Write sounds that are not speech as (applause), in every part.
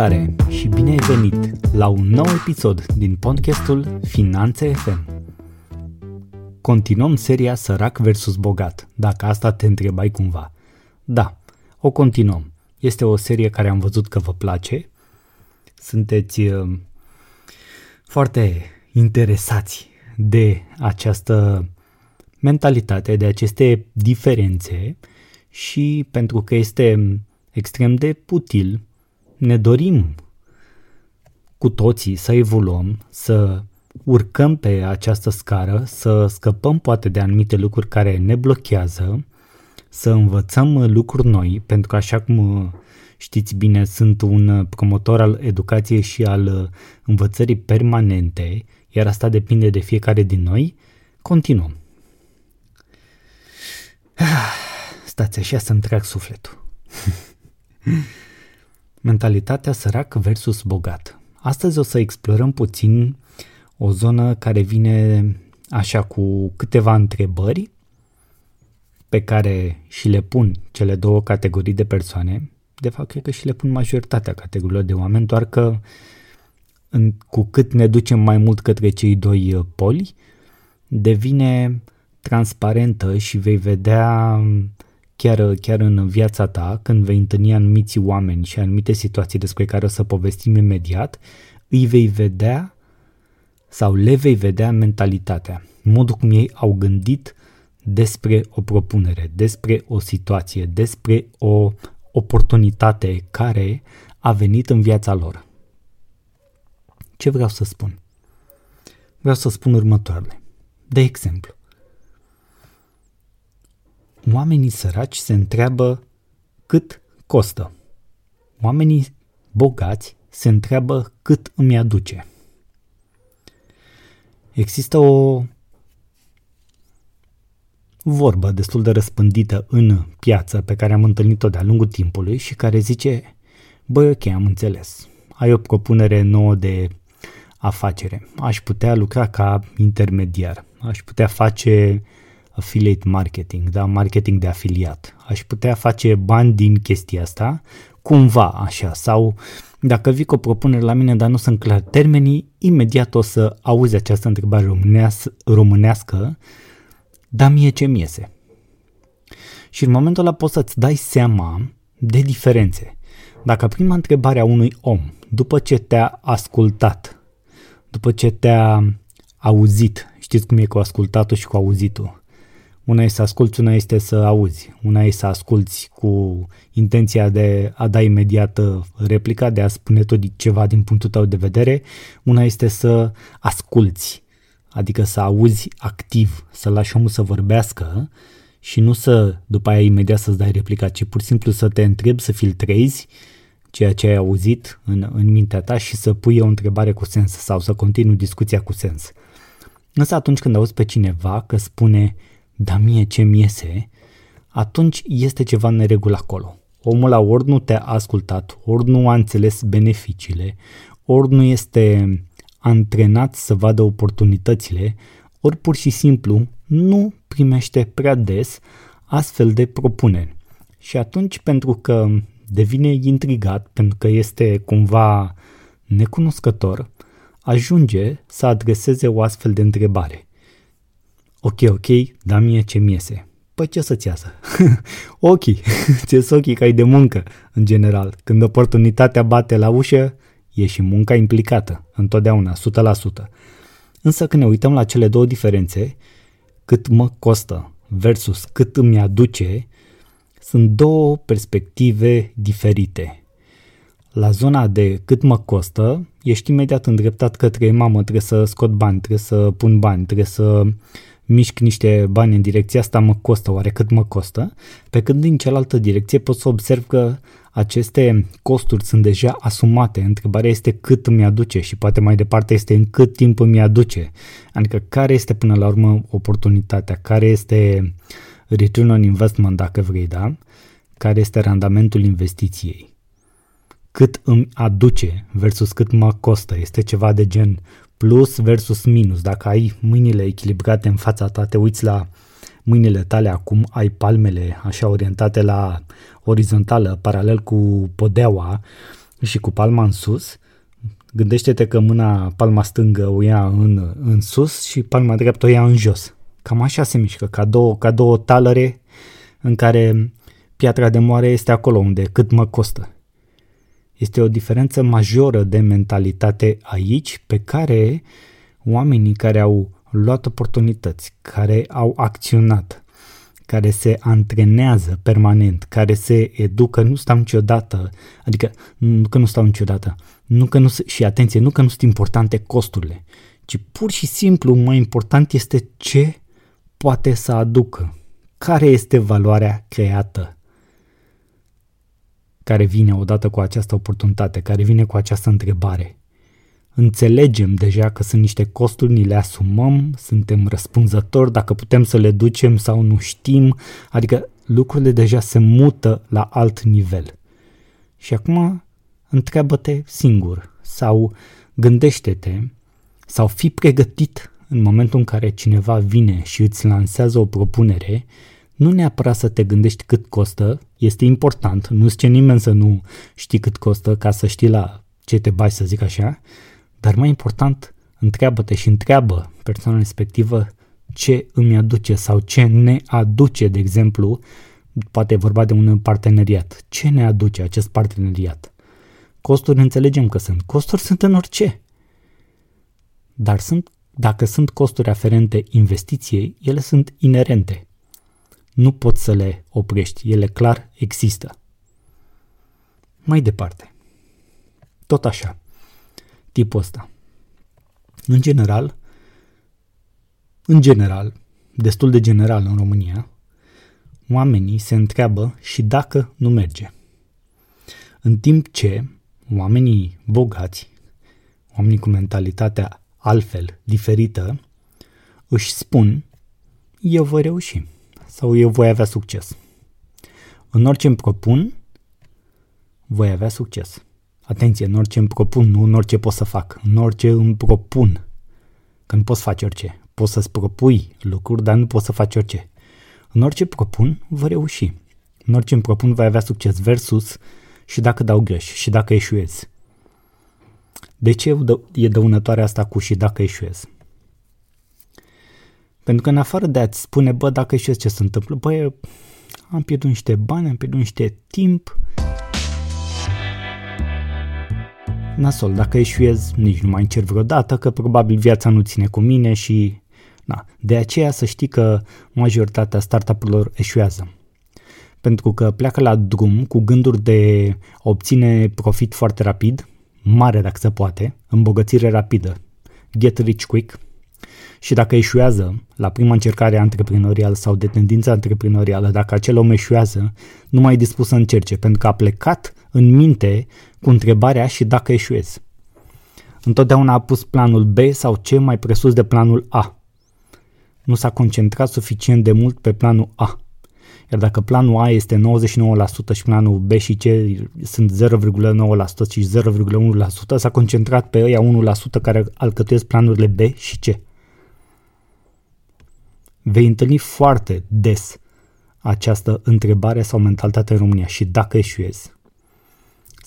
Salutare și bine ai venit la un nou episod din podcastul Finanțe FM. Continuăm seria Sărac vs. Bogat, dacă asta te întrebai cumva. Da, o continuăm. Este o serie care am văzut că vă place. Sunteți uh, foarte interesați de această mentalitate, de aceste diferențe și pentru că este extrem de util ne dorim cu toții să evoluăm, să urcăm pe această scară, să scăpăm poate de anumite lucruri care ne blochează, să învățăm lucruri noi, pentru că așa cum știți bine, sunt un promotor al educației și al învățării permanente, iar asta depinde de fiecare din noi, continuăm. (sighs) Stați așa să-mi trag sufletul. (laughs) Mentalitatea sărac versus bogat. Astăzi o să explorăm puțin o zonă care vine așa cu câteva întrebări pe care și le pun cele două categorii de persoane. De fapt, cred că și le pun majoritatea categoriilor de oameni, doar că în, cu cât ne ducem mai mult către cei doi uh, poli, devine transparentă și vei vedea chiar, chiar în viața ta, când vei întâlni anumiți oameni și anumite situații despre care o să povestim imediat, îi vei vedea sau le vei vedea mentalitatea, modul cum ei au gândit despre o propunere, despre o situație, despre o oportunitate care a venit în viața lor. Ce vreau să spun? Vreau să spun următoarele. De exemplu, oamenii săraci se întreabă cât costă. Oamenii bogați se întreabă cât îmi aduce. Există o vorbă destul de răspândită în piață pe care am întâlnit-o de-a lungul timpului și care zice Băi, ok, am înțeles. Ai o propunere nouă de afacere. Aș putea lucra ca intermediar. Aș putea face affiliate marketing, da, marketing de afiliat. Aș putea face bani din chestia asta, cumva așa, sau dacă vii cu o propunere la mine, dar nu sunt clar termenii, imediat o să auzi această întrebare românească, românească da mie ce mi iese. Și în momentul ăla poți să-ți dai seama de diferențe. Dacă prima întrebare a unui om, după ce te-a ascultat, după ce te-a auzit, știți cum e cu ascultatul și cu auzitul, una este să asculți, una este să auzi. Una este să asculți cu intenția de a da imediat replica, de a spune tot ceva din punctul tău de vedere. Una este să asculți, adică să auzi activ, să lași omul să vorbească și nu să după aia imediat să-ți dai replica, ci pur și simplu să te întrebi, să filtrezi ceea ce ai auzit în, în mintea ta și să pui o întrebare cu sens sau să continui discuția cu sens. Însă atunci când auzi pe cineva că spune dar mie ce mi iese, atunci este ceva în neregulă acolo. Omul la ori nu te-a ascultat, ori nu a înțeles beneficiile, ori nu este antrenat să vadă oportunitățile, ori pur și simplu nu primește prea des astfel de propuneri. Și atunci, pentru că devine intrigat, pentru că este cumva necunoscător, ajunge să adreseze o astfel de întrebare. Ok, ok, da mie ce miese. Păi ce să-ți iasă? ok, ți ok că ai de muncă, în general. Când oportunitatea bate la ușă, e și munca implicată, întotdeauna, 100%. Însă când ne uităm la cele două diferențe, cât mă costă versus cât îmi aduce, sunt două perspective diferite. La zona de cât mă costă, ești imediat îndreptat către mamă, trebuie să scot bani, trebuie să pun bani, trebuie să mișc niște bani în direcția asta, mă costă, oare cât mă costă? Pe când din cealaltă direcție pot să observ că aceste costuri sunt deja asumate. Întrebarea este cât îmi aduce și poate mai departe este în cât timp îmi aduce. Adică care este până la urmă oportunitatea, care este return on investment dacă vrei, da? Care este randamentul investiției. Cât îmi aduce versus cât mă costă. Este ceva de gen plus versus minus. Dacă ai mâinile echilibrate în fața ta, te uiți la mâinile tale acum, ai palmele așa orientate la orizontală, paralel cu podeaua și cu palma în sus, gândește-te că mâna, palma stângă o ia în, în sus și palma dreaptă o ia în jos. Cam așa se mișcă, ca două, ca două talăre în care piatra de moare este acolo unde cât mă costă. Este o diferență majoră de mentalitate aici pe care oamenii care au luat oportunități, care au acționat, care se antrenează permanent, care se educă, nu stau niciodată, adică nu că nu stau niciodată, nu că nu, și atenție, nu că nu sunt importante costurile, ci pur și simplu mai important este ce poate să aducă, care este valoarea creată, care vine odată cu această oportunitate, care vine cu această întrebare. Înțelegem deja că sunt niște costuri, ni le asumăm, suntem răspunzători dacă putem să le ducem sau nu știm, adică lucrurile deja se mută la alt nivel. Și acum întreabă-te singur sau gândește-te sau fi pregătit în momentul în care cineva vine și îți lansează o propunere, nu neapărat să te gândești cât costă, este important, nu zice nimeni să nu știi cât costă ca să știi la ce te bași să zic așa, dar mai important, întreabă-te și întreabă persoana respectivă ce îmi aduce sau ce ne aduce, de exemplu, poate e vorba de un parteneriat. Ce ne aduce acest parteneriat? Costuri înțelegem că sunt. Costuri sunt în orice. Dar sunt, dacă sunt costuri aferente investiției, ele sunt inerente. Nu poți să le oprești, ele clar există. Mai departe. Tot așa tipul ăsta. În general, în general, destul de general în România, oamenii se întreabă și dacă nu merge. În timp ce oamenii bogați, oamenii cu mentalitatea altfel, diferită, își spun eu voi reuși sau eu voi avea succes. În orice îmi propun, voi avea succes. Atenție, în orice îmi propun, nu în orice pot să fac, în orice îmi propun. Că nu poți face orice. Poți să-ți propui lucruri, dar nu poți să faci orice. În orice propun, vă reuși. În orice îmi propun, voi avea succes versus și dacă dau greș și dacă eșuez. De ce e dăunătoare asta cu și dacă eșuez? Pentru că în afară de a-ți spune, bă, dacă eșuez ce se întâmplă, bă, am pierdut niște bani, am pierdut niște timp, nasol, dacă eșuez, nici nu mai încerc vreodată, că probabil viața nu ține cu mine și... Na, de aceea să știi că majoritatea startup-urilor eșuează. Pentru că pleacă la drum cu gânduri de a obține profit foarte rapid, mare dacă se poate, îmbogățire rapidă, get rich quick, și dacă eșuează la prima încercare antreprenorială sau de tendință antreprenorială, dacă acel om eșuează, nu mai e dispus să încerce, pentru că a plecat în minte cu întrebarea și dacă eșuezi. Întotdeauna a pus planul B sau C mai presus de planul A. Nu s-a concentrat suficient de mult pe planul A. Iar dacă planul A este 99% și planul B și C sunt 0,9% și 0,1%, s-a concentrat pe ăia 1% care alcătuiesc planurile B și C. Vei întâlni foarte des această întrebare sau mentalitate în România și dacă eșuezi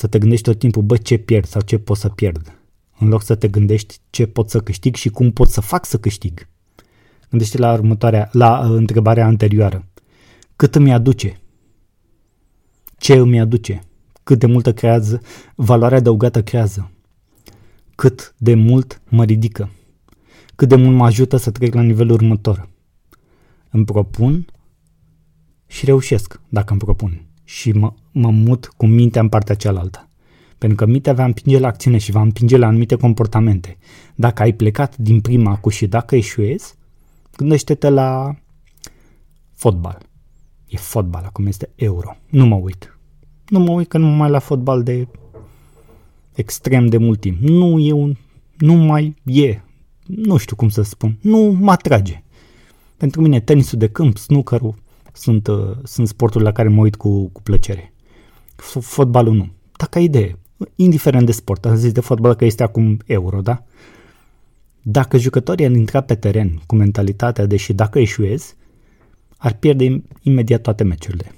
să te gândești tot timpul, bă, ce pierd sau ce pot să pierd. În loc să te gândești ce pot să câștig și cum pot să fac să câștig. Gândește la următoarea, la uh, întrebarea anterioară. Cât îmi aduce? Ce îmi aduce? Cât de multă creează, valoarea adăugată creează? Cât de mult mă ridică? Cât de mult mă ajută să trec la nivelul următor? Îmi propun și reușesc dacă îmi propun și mă, mă mut cu mintea în partea cealaltă. Pentru că mintea va împinge la acțiune și va împinge la anumite comportamente. Dacă ai plecat din prima cu și dacă eșuezi, gândește-te la fotbal. E fotbal, acum este euro. Nu mă uit. Nu mă uit că nu mai la fotbal de extrem de mult timp. Nu e un... Nu mai e. Nu știu cum să spun. Nu mă atrage. Pentru mine tenisul de câmp, snookerul, sunt, uh, sunt sporturi la care mă uit cu, cu plăcere. Fotbalul nu. Dacă ai idee, indiferent de sport, am zis de fotbal că este acum euro, da? Dacă jucătorii ar intra pe teren cu mentalitatea de și dacă eșuezi, ar pierde imediat toate meciurile.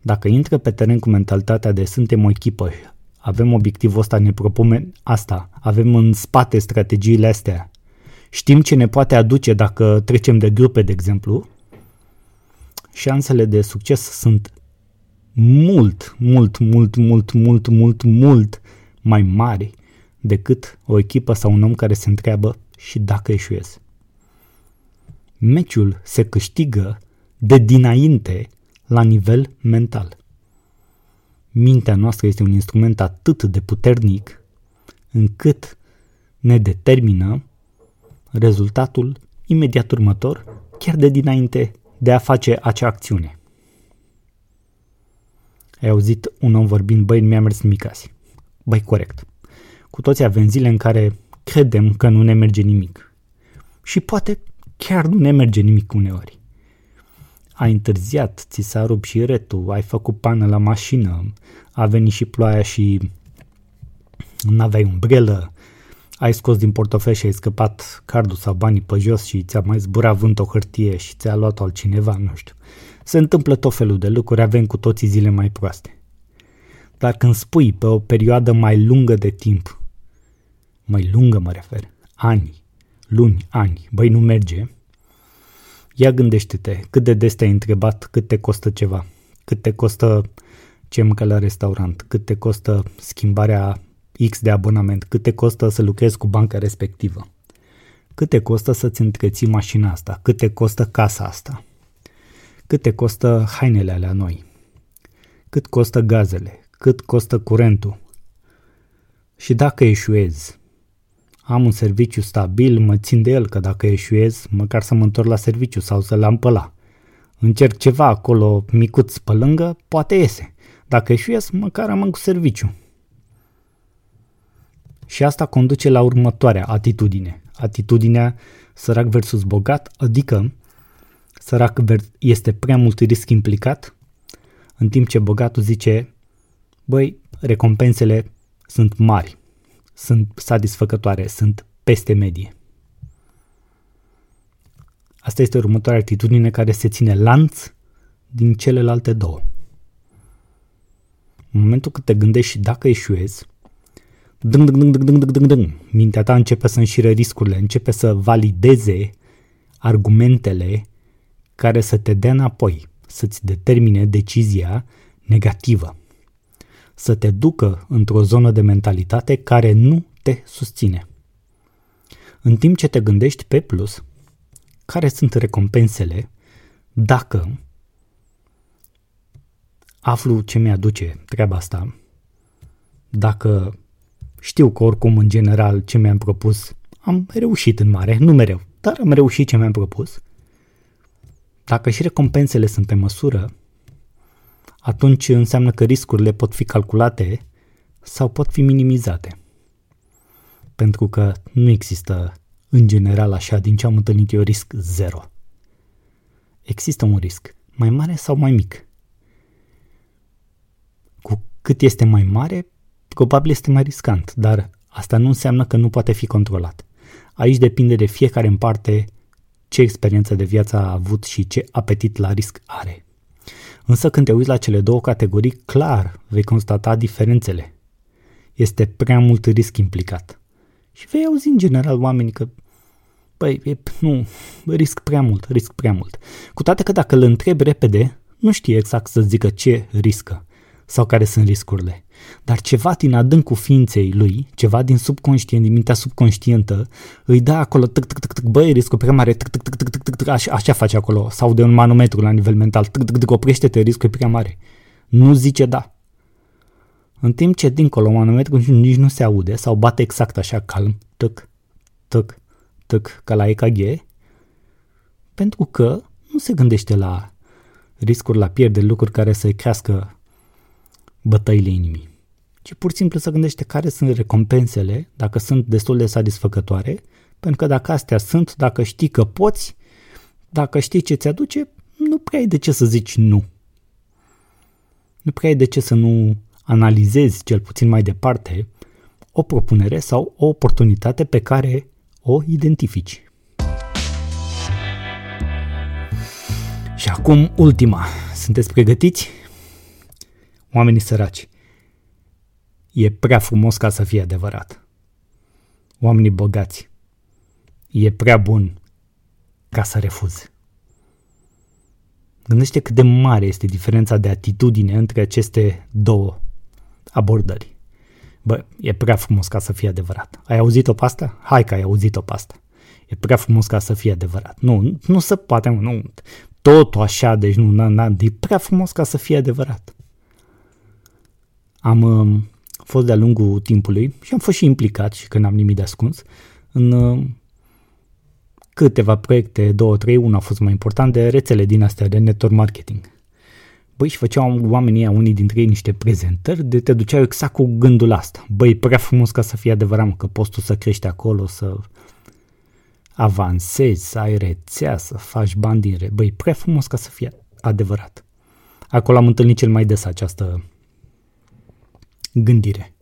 Dacă intră pe teren cu mentalitatea de suntem o echipă, avem obiectivul ăsta, ne propunem asta, avem în spate strategiile astea, știm ce ne poate aduce dacă trecem de grupe, de exemplu, șansele de succes sunt mult, mult, mult, mult, mult, mult, mult mai mari decât o echipă sau un om care se întreabă și dacă eșuez. Meciul se câștigă de dinainte la nivel mental. Mintea noastră este un instrument atât de puternic încât ne determină rezultatul imediat următor, chiar de dinainte de a face acea acțiune. Ai auzit un om vorbind, băi, mi-a mers micasi. Băi, corect. Cu toții avem zile în care credem că nu ne merge nimic. Și poate chiar nu ne merge nimic uneori. Ai întârziat, ți s-a rupt și retul, ai făcut pană la mașină, a venit și ploaia și nu aveai umbrelă, ai scos din portofel și ai scăpat cardul sau banii pe jos și ți-a mai zburat vânt o hârtie și ți-a luat altcineva, nu știu. Se întâmplă tot felul de lucruri, avem cu toții zile mai proaste. Dar când spui pe o perioadă mai lungă de timp, mai lungă mă refer, ani, luni, ani, băi nu merge, ia gândește-te cât de des te-ai întrebat cât te costă ceva, cât te costă ce mâncă la restaurant, cât te costă schimbarea X de abonament, cât te costă să lucrezi cu banca respectivă, cât te costă să-ți întreții mașina asta, cât te costă casa asta, cât te costă hainele alea noi, cât costă gazele, cât costă curentul. Și dacă eșuezi, am un serviciu stabil, mă țin de el, că dacă eșuez, măcar să mă întorc la serviciu sau să-l am pe la. Încerc ceva acolo micuț pe lângă, poate iese. Dacă eșuez, măcar am cu serviciu. Și asta conduce la următoarea atitudine. Atitudinea sărac versus bogat, adică sărac este prea mult risc implicat, în timp ce bogatul zice, băi, recompensele sunt mari, sunt satisfăcătoare, sunt peste medie. Asta este următoarea atitudine care se ține lanț din celelalte două. În momentul când te gândești dacă eșuezi, dâng, dâng, dâng, dâng, dâng, dâng, dâng, mintea ta începe să înșire riscurile, începe să valideze argumentele care să te dea înapoi, să-ți determine decizia negativă, să te ducă într-o zonă de mentalitate care nu te susține. În timp ce te gândești pe plus, care sunt recompensele dacă aflu ce mi-aduce treaba asta, dacă știu că oricum în general ce mi-am propus am reușit în mare, nu mereu, dar am reușit ce mi-am propus, dacă și recompensele sunt pe măsură, atunci înseamnă că riscurile pot fi calculate sau pot fi minimizate. Pentru că nu există în general așa, din ce am întâlnit eu, risc zero. Există un risc, mai mare sau mai mic. Cu cât este mai mare, probabil este mai riscant, dar asta nu înseamnă că nu poate fi controlat. Aici depinde de fiecare în parte ce experiență de viață a avut și ce apetit la risc are. Însă când te uiți la cele două categorii, clar vei constata diferențele. Este prea mult risc implicat. Și vei auzi în general oamenii că Păi, e, nu, risc prea mult, risc prea mult. Cu toate că dacă îl întrebi repede, nu știe exact să zică ce riscă sau care sunt riscurile. Dar ceva din adâncul ființei lui, ceva din subconștient, din mintea subconștientă, îi dă acolo, tâc, tâc, tâc, tâc, băi, riscul prea mare, tâc, tâc, tâc, tâc, tâc, tâc, așa, așa face acolo, sau de un manometru la nivel mental, tâc, tâc, tâc, oprește-te, riscul e prea mare. Nu zice da. În timp ce dincolo manometru nici nu se aude sau bate exact așa calm, tâc, tâc, tâc, ca la EKG, pentru că nu se gândește la riscuri, la pierde lucruri care să-i crească bătăile inimii, ci pur și simplu să gândește care sunt recompensele, dacă sunt destul de satisfăcătoare, pentru că dacă astea sunt, dacă știi că poți, dacă știi ce ți-aduce, nu prea ai de ce să zici nu. Nu prea ai de ce să nu analizezi cel puțin mai departe o propunere sau o oportunitate pe care o identifici. Și acum ultima. Sunteți pregătiți? Oamenii săraci. E prea frumos ca să fie adevărat. Oamenii bogați. E prea bun ca să refuzi. Gândește cât de mare este diferența de atitudine între aceste două abordări. Bă, e prea frumos ca să fie adevărat. Ai auzit-o pe asta? Hai că ai auzit-o pe asta. E prea frumos ca să fie adevărat. Nu, nu se poate, nu. Totul așa, deci nu, na, na, e prea frumos ca să fie adevărat. Am uh, fost de-a lungul timpului și am fost și implicat și că n-am nimic de ascuns în uh, câteva proiecte, două, trei, una a fost mai important, de rețele din astea de network marketing. Băi, și făceau oamenii ăia, unii dintre ei, niște prezentări de te duceau exact cu gândul asta. Băi, prea frumos ca să fie adevărat, că poți tu să crești acolo, să avansezi, să ai rețea, să faci bani din re... Băi, prea frumos ca să fie adevărat. Acolo am întâlnit cel mai des această gândire.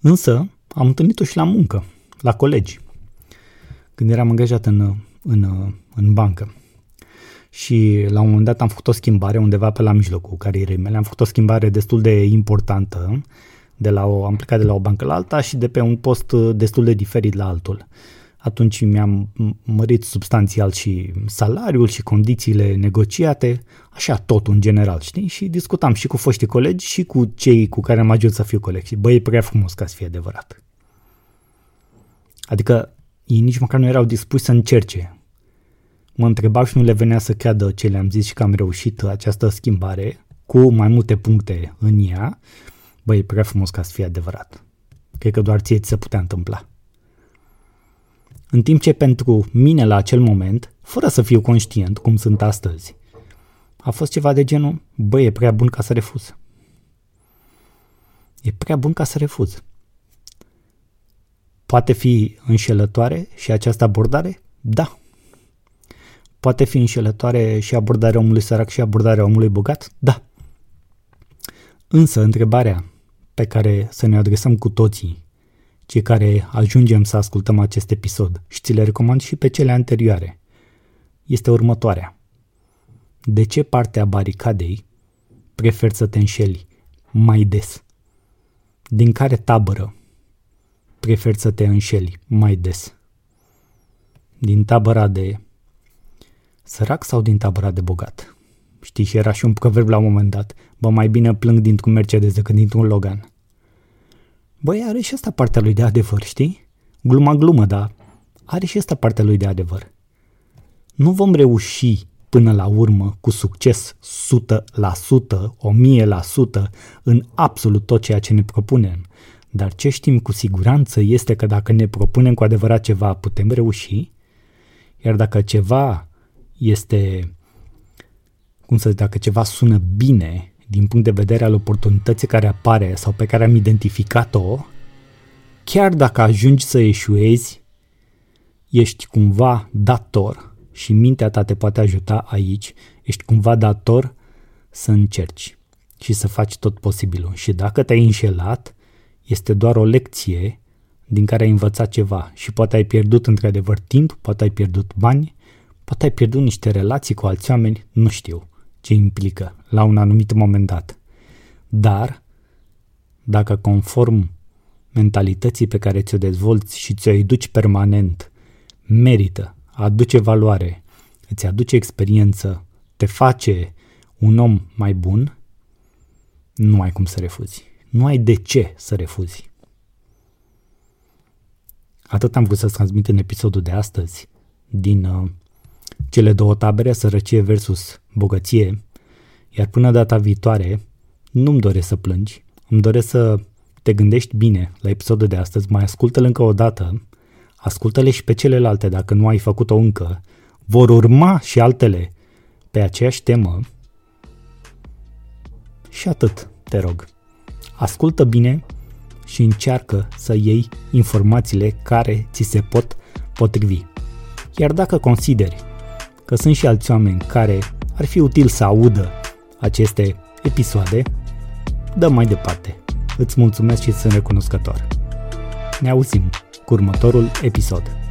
Însă, am întâlnit-o și la muncă, la colegi când eram angajat în, în, în bancă. Și la un moment dat am făcut o schimbare undeva pe la mijlocul carierei mele. Am făcut o schimbare destul de importantă. De la o, am plecat de la o bancă la alta și de pe un post destul de diferit la altul. Atunci mi-am mărit substanțial și salariul și condițiile negociate, așa tot în general, știi? Și discutam și cu foștii colegi și cu cei cu care am ajuns să fiu colegi. Băi, e prea frumos ca să fie adevărat. Adică ei nici măcar nu erau dispuși să încerce. Mă întrebau și nu le venea să creadă ce le-am zis și că am reușit această schimbare cu mai multe puncte în ea. Băi, e prea frumos ca să fie adevărat. Cred că doar ție ți se putea întâmpla. În timp ce pentru mine la acel moment, fără să fiu conștient cum sunt astăzi, a fost ceva de genul, băi, e prea bun ca să refuz. E prea bun ca să refuz. Poate fi înșelătoare și această abordare? Da. Poate fi înșelătoare și abordarea omului sărac și abordarea omului bogat? Da. Însă întrebarea pe care să ne adresăm cu toții, cei care ajungem să ascultăm acest episod și ți le recomand și pe cele anterioare, este următoarea. De ce parte a baricadei preferi să te înșeli mai des? Din care tabără preferi să te înșeli mai des? Din tabăra de sărac sau din tabăra de bogat? Știi, și era și un proverb la un moment dat. Bă, mai bine plâng dintr-un Mercedes decât dintr-un Logan. Băi, are și asta partea lui de adevăr, știi? Gluma glumă, dar are și asta partea lui de adevăr. Nu vom reuși până la urmă cu succes 100%, 1000% în absolut tot ceea ce ne propunem. Dar ce știm cu siguranță este că dacă ne propunem cu adevărat ceva, putem reuși, iar dacă ceva este, cum să zic, dacă ceva sună bine din punct de vedere al oportunității care apare sau pe care am identificat-o, chiar dacă ajungi să eșuezi, ești cumva dator și mintea ta te poate ajuta aici, ești cumva dator să încerci și să faci tot posibilul. Și dacă te-ai înșelat, este doar o lecție din care ai învățat ceva și poate ai pierdut într-adevăr timp, poate ai pierdut bani, poate ai pierdut niște relații cu alți oameni, nu știu ce implică la un anumit moment dat. Dar, dacă conform mentalității pe care ți-o dezvolți și ți-o educi permanent, merită, aduce valoare, îți aduce experiență, te face un om mai bun, nu ai cum să refuzi. Nu ai de ce să refuzi. Atât am vrut să transmit în episodul de astăzi din uh, cele două tabere, sărăcie versus bogăție, iar până data viitoare nu-mi doresc să plângi, îmi doresc să te gândești bine la episodul de astăzi, mai ascultă-l încă o dată, ascultă-le și pe celelalte. Dacă nu ai făcut-o încă, vor urma și altele pe aceeași temă. Și atât, te rog. Ascultă bine și încearcă să iei informațiile care ți se pot potrivi. Iar dacă consideri că sunt și alți oameni care ar fi util să audă aceste episoade, dă mai departe. Îți mulțumesc și sunt recunoscător. Ne auzim cu următorul episod.